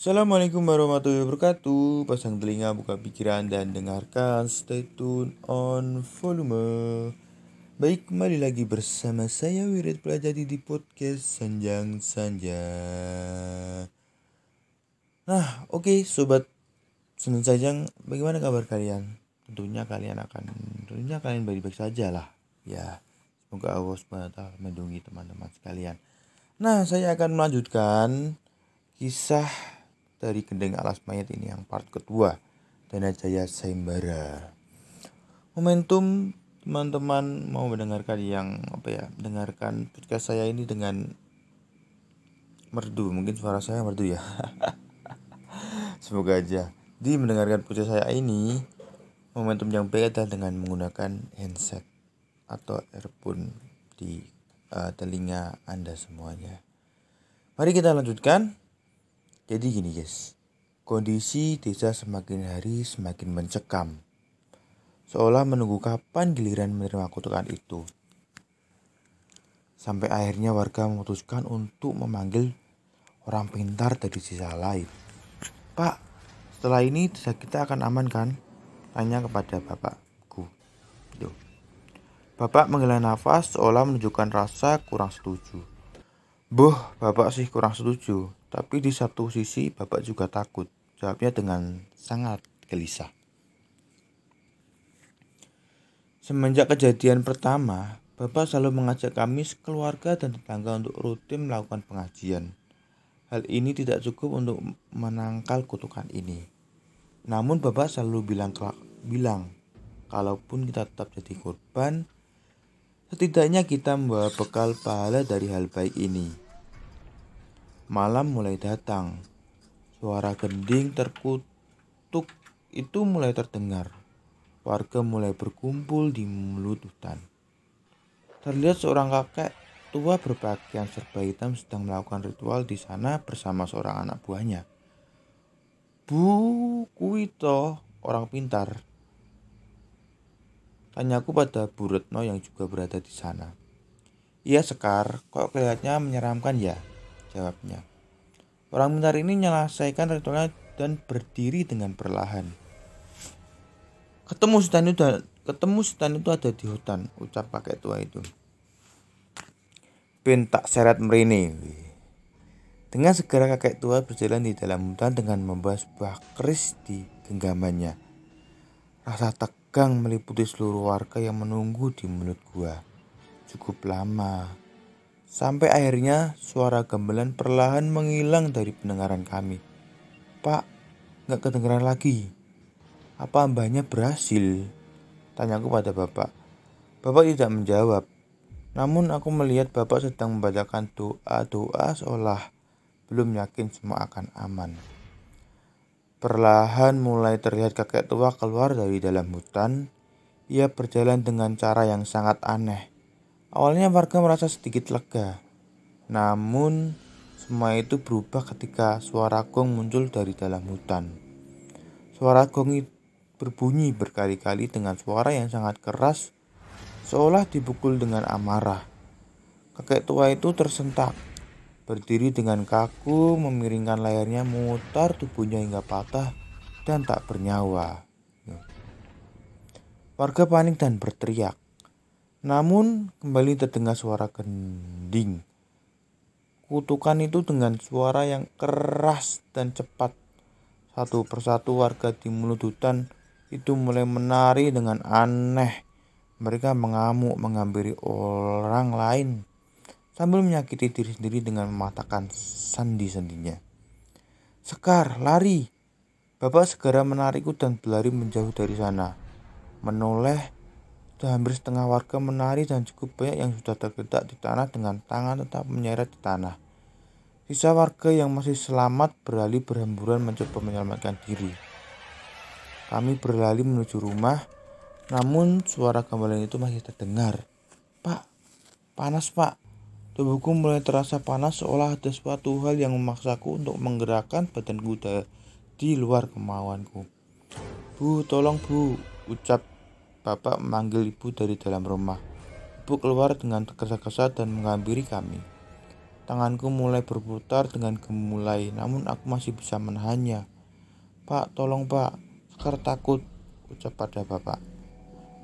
Assalamualaikum warahmatullahi wabarakatuh. Pasang telinga, buka pikiran, dan dengarkan. Stay tune on volume. Baik, kembali lagi bersama saya Wirid Pelajari di podcast Sanjang Sanja. Nah, oke okay, sobat Senin Sanjang, bagaimana kabar kalian? Tentunya kalian akan, tentunya kalian baik-baik saja lah. Ya, semoga Allah SWT melindungi teman-teman sekalian. Nah, saya akan melanjutkan kisah dari Gendeng Alas Mayat ini yang part kedua Dana Jaya Sayembara. Momentum teman-teman mau mendengarkan yang apa ya mendengarkan podcast saya ini dengan merdu. Mungkin suara saya merdu ya. Semoga aja. Di mendengarkan podcast saya ini momentum yang beda dengan menggunakan handset atau earphone di uh, telinga anda semuanya. Mari kita lanjutkan jadi gini guys, kondisi desa semakin hari semakin mencekam. Seolah menunggu kapan giliran menerima kutukan itu. Sampai akhirnya warga memutuskan untuk memanggil orang pintar dari sisa lain. Pak, setelah ini desa kita akan aman kan? Tanya kepada bapakku. Duh. Bapak menghela nafas seolah menunjukkan rasa kurang setuju. Boh, bapak sih kurang setuju. Tapi di satu sisi Bapak juga takut. Jawabnya dengan sangat gelisah. Semenjak kejadian pertama, Bapak selalu mengajak kami sekeluarga dan tetangga untuk rutin melakukan pengajian. Hal ini tidak cukup untuk menangkal kutukan ini. Namun Bapak selalu bilang bilang, kalaupun kita tetap jadi korban, setidaknya kita membawa bekal pahala dari hal baik ini. Malam mulai datang. Suara gending terkutuk itu mulai terdengar. Warga mulai berkumpul di mulut hutan. Terlihat seorang kakek tua berpakaian serba hitam sedang melakukan ritual di sana bersama seorang anak buahnya. Bu, kuito, orang pintar. Tanyaku pada Bu Retno yang juga berada di sana. Iya Sekar, kok kelihatannya menyeramkan ya? Jawabnya. Orang pintar ini menyelesaikan ritualnya dan berdiri dengan perlahan. Ketemu setan itu ketemu setan itu ada di hutan, ucap kakek tua itu. Ben tak seret merini. Dengan segera kakek tua berjalan di dalam hutan dengan membawa sebuah keris di genggamannya. Rasa tegang meliputi seluruh warga yang menunggu di mulut gua. Cukup lama Sampai akhirnya suara gamelan perlahan menghilang dari pendengaran kami. Pak, nggak kedengeran lagi. Apa mbahnya berhasil? Tanyaku pada bapak. Bapak tidak menjawab. Namun aku melihat bapak sedang membacakan doa-doa seolah belum yakin semua akan aman. Perlahan mulai terlihat kakek tua keluar dari dalam hutan. Ia berjalan dengan cara yang sangat aneh Awalnya warga merasa sedikit lega, namun semua itu berubah ketika suara gong muncul dari dalam hutan. Suara gong berbunyi berkali-kali dengan suara yang sangat keras, seolah dipukul dengan amarah. Kakek tua itu tersentak, berdiri dengan kaku, memiringkan layarnya, memutar tubuhnya hingga patah dan tak bernyawa. Warga panik dan berteriak. Namun kembali terdengar suara gending. Kutukan itu dengan suara yang keras dan cepat. Satu persatu warga di mulut hutan itu mulai menari dengan aneh. Mereka mengamuk menghampiri orang lain sambil menyakiti diri sendiri dengan mematahkan sandi-sandinya. Sekar, lari! Bapak segera menarikku dan berlari menjauh dari sana. Menoleh sudah hampir setengah warga menari dan cukup banyak yang sudah tergeletak di tanah dengan tangan tetap menyeret di tanah. Sisa warga yang masih selamat beralih berhamburan mencoba menyelamatkan diri. Kami berlari menuju rumah, namun suara gamelan itu masih terdengar. Pak, panas pak. Tubuhku mulai terasa panas seolah ada suatu hal yang memaksaku untuk menggerakkan badan kuda di luar kemauanku. Bu, tolong bu, ucap Bapak memanggil ibu dari dalam rumah. Ibu keluar dengan tergesa-gesa dan menghampiri kami. Tanganku mulai berputar dengan gemulai, namun aku masih bisa menahannya. Pak, tolong pak, Sekar takut, ucap pada bapak.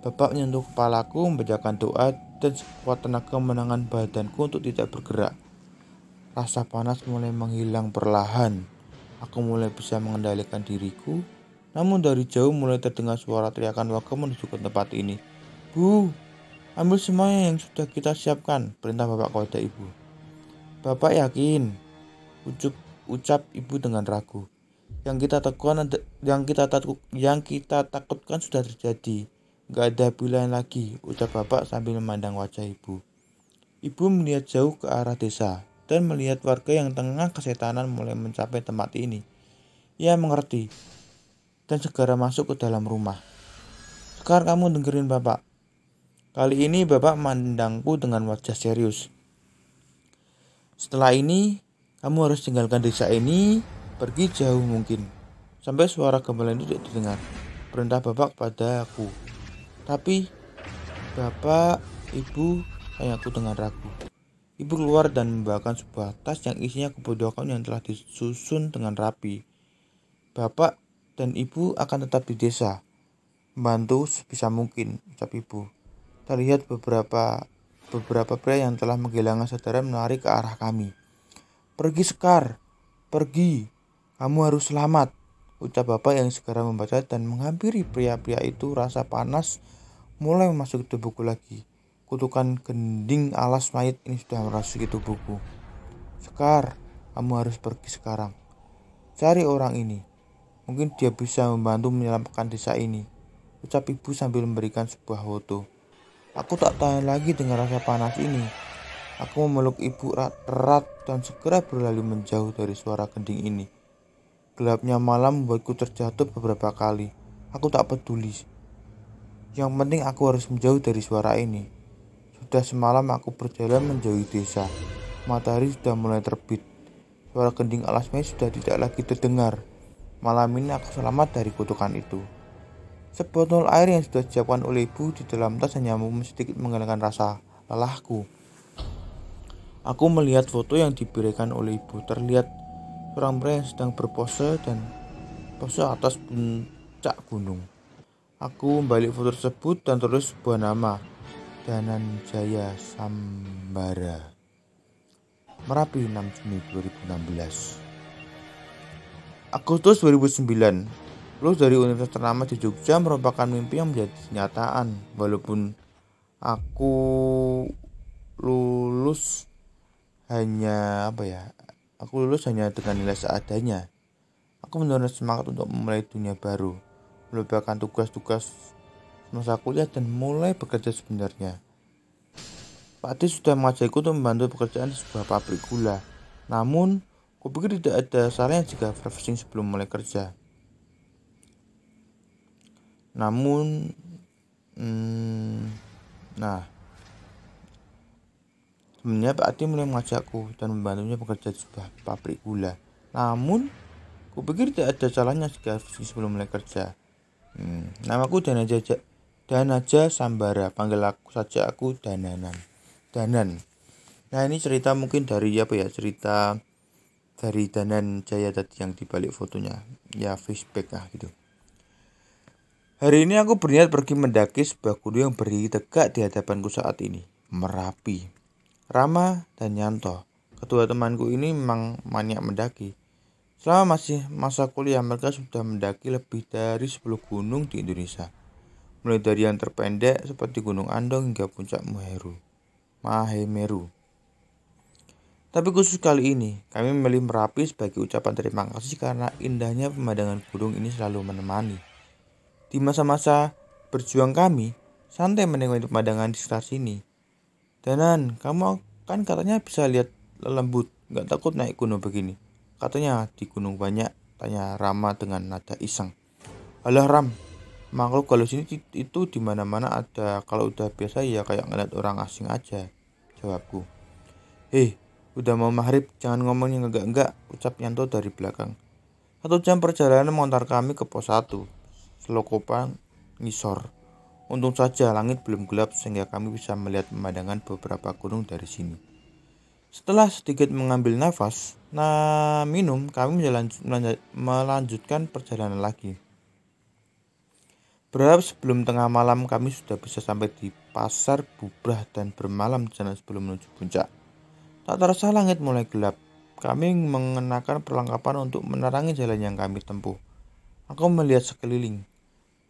Bapak menyentuh kepalaku, membacakan doa, dan sekuat tenaga menangan badanku untuk tidak bergerak. Rasa panas mulai menghilang perlahan. Aku mulai bisa mengendalikan diriku, namun dari jauh mulai terdengar suara teriakan warga menuju ke tempat ini. Bu, ambil semuanya yang sudah kita siapkan, perintah bapak kepada ibu. Bapak yakin? Ucup, ucap ibu dengan ragu. Yang kita takutkan, yang kita takut, yang kita takutkan sudah terjadi. Gak ada pilihan lagi, ucap bapak sambil memandang wajah ibu. Ibu melihat jauh ke arah desa dan melihat warga yang tengah kesetanan mulai mencapai tempat ini. Ia mengerti dan segera masuk ke dalam rumah. Sekarang kamu dengerin bapak. Kali ini bapak memandangku dengan wajah serius. Setelah ini, kamu harus tinggalkan desa ini, pergi jauh mungkin, sampai suara gamelan itu tidak didengar. Perintah bapak kepada aku. Tapi, bapak, ibu, aku dengan ragu. Ibu keluar dan membawakan sebuah tas yang isinya kebutuhan yang telah disusun dengan rapi. Bapak dan ibu akan tetap di desa, membantu sebisa mungkin, ucap ibu. Terlihat beberapa beberapa pria yang telah menghilangan saudara menarik ke arah kami. Pergi Sekar, pergi, kamu harus selamat, ucap bapak yang segera membaca dan menghampiri pria-pria itu rasa panas mulai masuk ke tubuhku lagi. Kutukan gending alas mayat ini sudah merasuki tubuhku. Sekar, kamu harus pergi sekarang. Cari orang ini. Mungkin dia bisa membantu menyelamatkan desa ini. Ucap ibu sambil memberikan sebuah foto. Aku tak tahan lagi dengan rasa panas ini. Aku memeluk ibu erat dan segera berlari menjauh dari suara gending ini. Gelapnya malam membuatku terjatuh beberapa kali. Aku tak peduli. Yang penting aku harus menjauh dari suara ini. Sudah semalam aku berjalan menjauhi desa. Matahari sudah mulai terbit. Suara gending alas sudah tidak lagi terdengar. Malam ini aku selamat dari kutukan itu. Sebotol air yang sudah disiapkan oleh ibu di dalam tas hanya sedikit menghilangkan rasa lelahku. Aku melihat foto yang diberikan oleh ibu. Terlihat seorang pria yang sedang berpose dan pose atas puncak gunung. Aku membalik foto tersebut dan tulis sebuah nama. Danan Jaya Sambara. Merapi 6 Juni 2016. Agustus 2009, lulus dari universitas ternama di Jogja merupakan mimpi yang menjadi kenyataan. Walaupun aku lulus hanya apa ya aku lulus hanya dengan nilai seadanya. Aku menurut semangat untuk memulai dunia baru melupakan tugas-tugas masa kuliah dan mulai bekerja sebenarnya. Pak Adi sudah mengajakku untuk membantu pekerjaan di sebuah pabrik gula. Namun kupikir tidak ada salahnya jika refreshing sebelum mulai kerja. Namun hmm, nah sebenarnya Pak Adi mulai mengajakku dan membantunya bekerja di sebuah pabrik gula. Namun kupikir tidak ada salahnya jika sebelum mulai kerja. Hmm, namaku Danaja Danaja Sambara panggil aku saja aku Dananan. Danan. Nah ini cerita mungkin dari apa ya cerita dari Danan Jaya tadi yang dibalik fotonya ya flashback lah gitu Hari ini aku berniat pergi mendaki sebuah gunung yang berdiri tegak di hadapanku saat ini. Merapi. Rama dan Yanto. Kedua temanku ini memang maniak mendaki. Selama masih masa kuliah mereka sudah mendaki lebih dari 10 gunung di Indonesia. Mulai dari yang terpendek seperti Gunung Andong hingga puncak Muheru. Mahemeru. Tapi khusus kali ini, kami memilih Merapi sebagai ucapan terima kasih karena indahnya pemandangan gunung ini selalu menemani. Di masa-masa berjuang kami, santai menikmati pemandangan di sekitar sini. Danan, kamu kan katanya bisa lihat lembut, nggak takut naik gunung begini. Katanya di gunung banyak, tanya Rama dengan nada iseng. Alah Ram, makhluk kalau sini itu di mana-mana ada. Kalau udah biasa ya kayak ngeliat orang asing aja. Jawabku. Hei, udah mau maghrib, jangan ngomongnya enggak-enggak, ucap Yanto dari belakang. Satu jam perjalanan mengantar kami ke pos 1 Selokopan ngisor. Untung saja langit belum gelap sehingga kami bisa melihat pemandangan beberapa gunung dari sini. Setelah sedikit mengambil nafas, nah minum, kami melanjutkan perjalanan lagi. Berharap sebelum tengah malam kami sudah bisa sampai di pasar bubrah dan bermalam sana sebelum menuju puncak. Tak terasa langit mulai gelap. Kami mengenakan perlengkapan untuk menerangi jalan yang kami tempuh. Aku melihat sekeliling.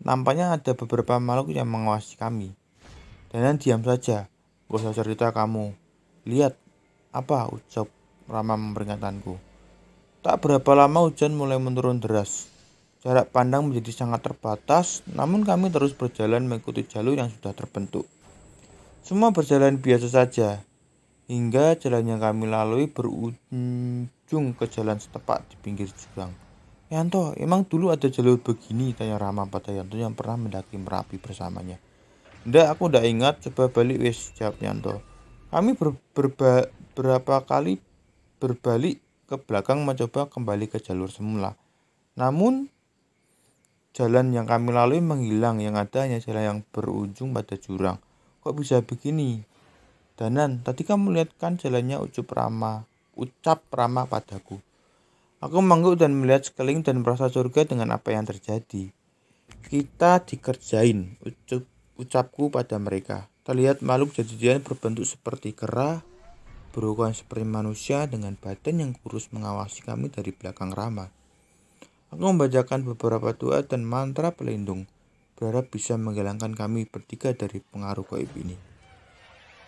Nampaknya ada beberapa makhluk yang mengawasi kami. Dan diam saja. Gak usah cerita kamu. Lihat, apa ucap Rama memperingatkanku. Tak berapa lama hujan mulai menurun deras. Jarak pandang menjadi sangat terbatas, namun kami terus berjalan mengikuti jalur yang sudah terbentuk. Semua berjalan biasa saja, hingga jalan yang kami lalui berujung ke jalan setepak di pinggir jurang. Yanto, emang dulu ada jalur begini? Tanya Rama pada Yanto yang pernah mendaki Merapi bersamanya. Ndak, aku ndak ingat, coba balik wes, jawab Yanto. Kami ber, berba, berapa kali berbalik ke belakang mencoba kembali ke jalur semula. Namun Jalan yang kami lalui menghilang, yang ada hanya jalan yang berujung pada jurang. Kok bisa begini? Danan, tadi kamu lihat kan jalannya ucup Rama, ucap Rama padaku. Aku mengangguk dan melihat sekeliling dan merasa curiga dengan apa yang terjadi. Kita dikerjain, ucup, ucapku pada mereka. Terlihat makhluk jadian berbentuk seperti kera, berukuran seperti manusia dengan badan yang kurus mengawasi kami dari belakang Rama. Aku membacakan beberapa doa dan mantra pelindung, berharap bisa menghilangkan kami bertiga dari pengaruh gaib ini.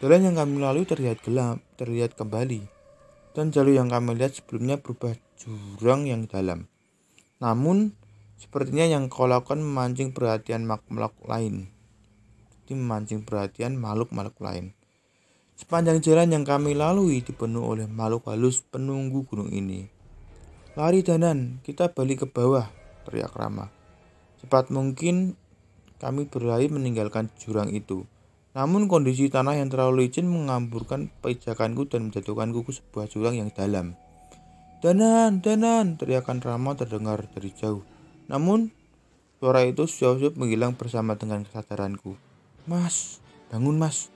Jalan yang kami lalui terlihat gelap, terlihat kembali, dan jalur yang kami lihat sebelumnya berubah jurang yang dalam. Namun, sepertinya yang kau lakukan memancing perhatian makhluk lain. Jadi memancing perhatian makhluk-makhluk lain. Sepanjang jalan yang kami lalui dipenuhi oleh makhluk halus penunggu gunung ini. Lari Danan, kita balik ke bawah, teriak Rama. Cepat mungkin kami berlari meninggalkan jurang itu. Namun kondisi tanah yang terlalu licin mengamburkan pijakanku dan menjatuhkanku ke sebuah jurang yang dalam. Danan, Danan, teriakan Rama terdengar dari jauh. Namun, suara itu suap-suap menghilang bersama dengan kesadaranku. Mas, bangun mas.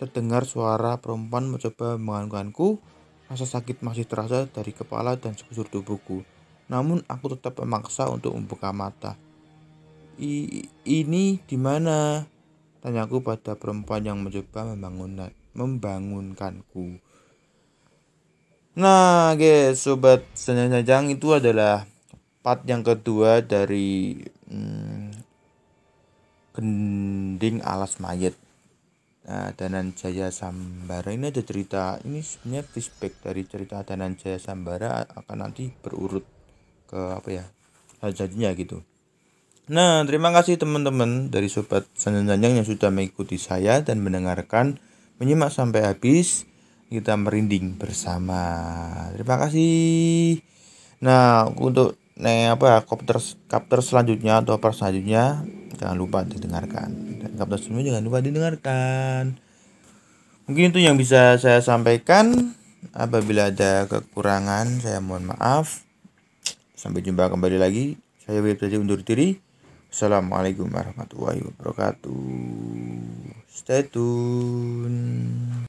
Terdengar suara perempuan mencoba menganggukku Rasa sakit masih terasa dari kepala dan sekujur tubuhku. Namun aku tetap memaksa untuk membuka mata. I, ini di mana? Tanyaku pada perempuan yang mencoba membangun, membangunkanku. Nah, guys, sobat senjang itu adalah part yang kedua dari hmm, gending alas mayat. Nah, Danan Jaya Sambara ini ada cerita ini sebenarnya flashback dari cerita Danan Jaya Sambara akan nanti berurut ke apa ya jadinya gitu. Nah, terima kasih teman-teman dari sobat Sanjang yang sudah mengikuti saya dan mendengarkan menyimak sampai habis. Kita merinding bersama. Terima kasih. Nah, untuk nih apa kapter kapter selanjutnya atau part selanjutnya jangan lupa didengarkan dan kapten semua jangan lupa didengarkan mungkin itu yang bisa saya sampaikan apabila ada kekurangan saya mohon maaf sampai jumpa kembali lagi saya Wib saja undur diri Assalamualaikum warahmatullahi wabarakatuh. Stay tune